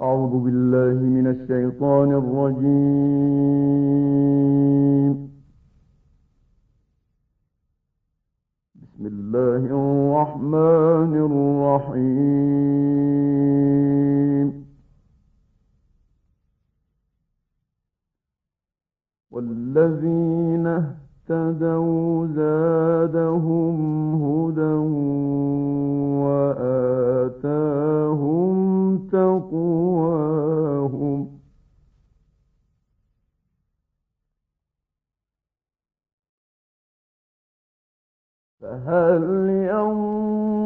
أعوذ بالله من الشيطان الرجيم. بسم الله الرحمن الرحيم. والذين اهتدوا زادهم هدى وآتاهم تقواهم فهل ينظرون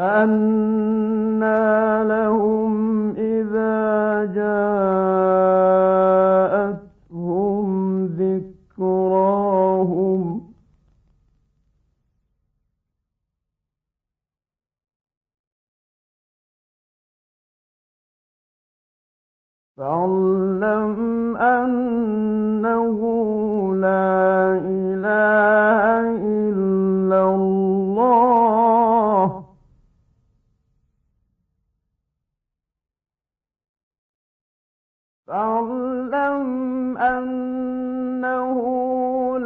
فأنى لهم إذا جاءتهم ذكراهم فاعلم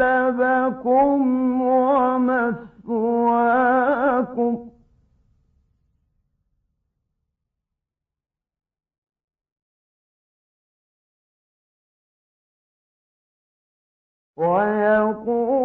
متقلبكم ومثواكم ويقول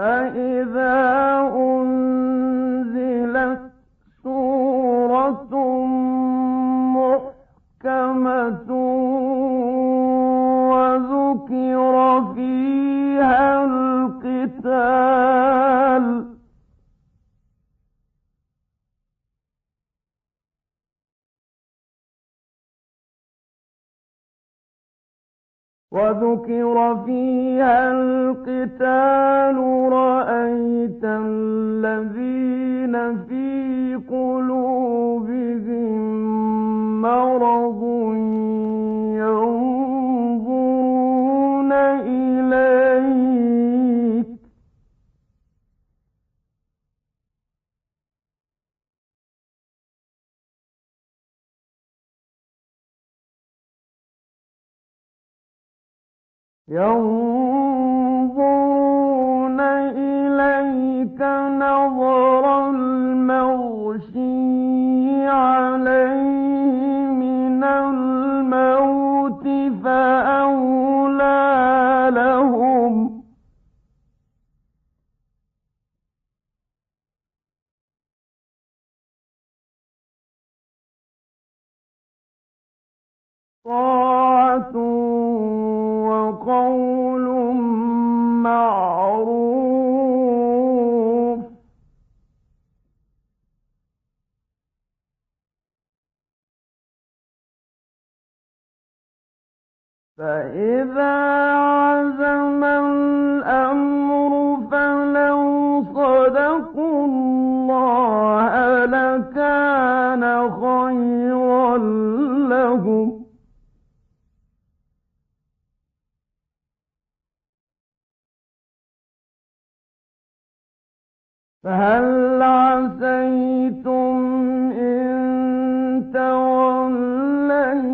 فإذا وذكر فيها القتال رأيت الذين في قلوبهم مرض ينظرون فإذا عزم الأمر فلو الله لكان خيرا فهل عسيتم إن توليتم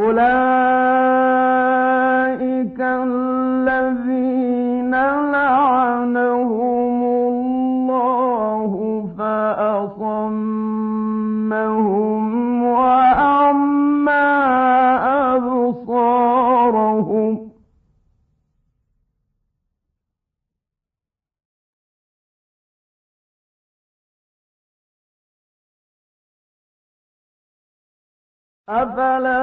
أولئك الذين لعنهم الله فأصمهم أفلا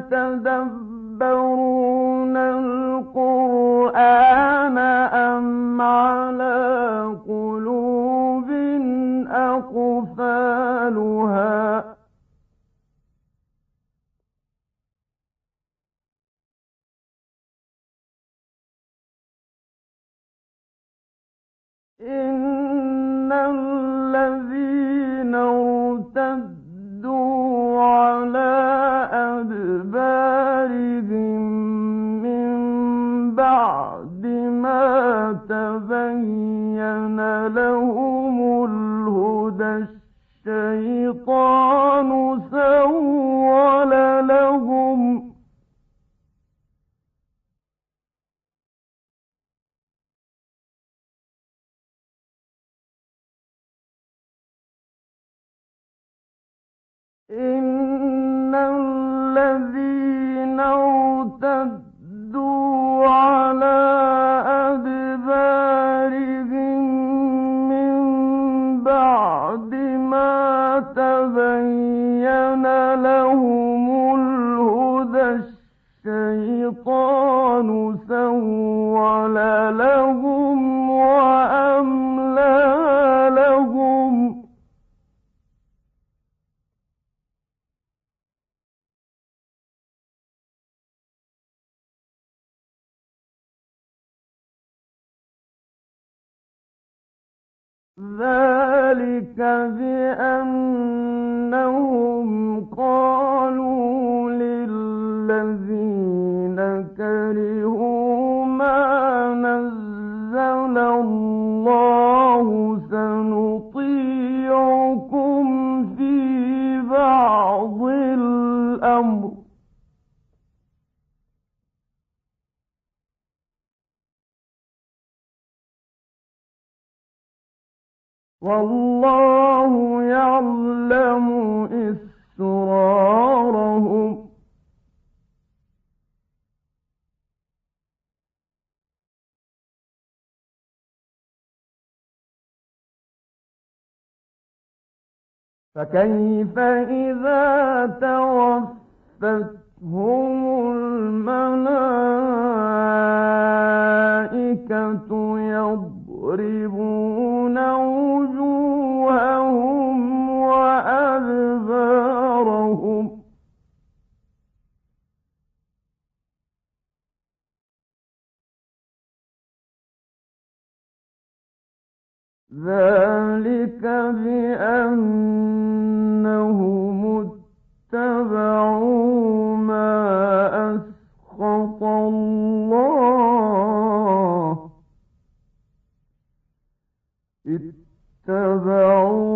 يتدبرون القرآن؟ بعد ما تبين لهم الهدى الشيطان سول لهم. إن ما تبين لهم الهدى الشيطان سول لهم وأملى لهم. ذلك بأنهم قالوا للذين كرهوا والله يعلم إسرارهم. فكيف إذا توفتهم الملائكة؟ ذلك بأنهم اتبعوا ما أسخط الله اتبعوا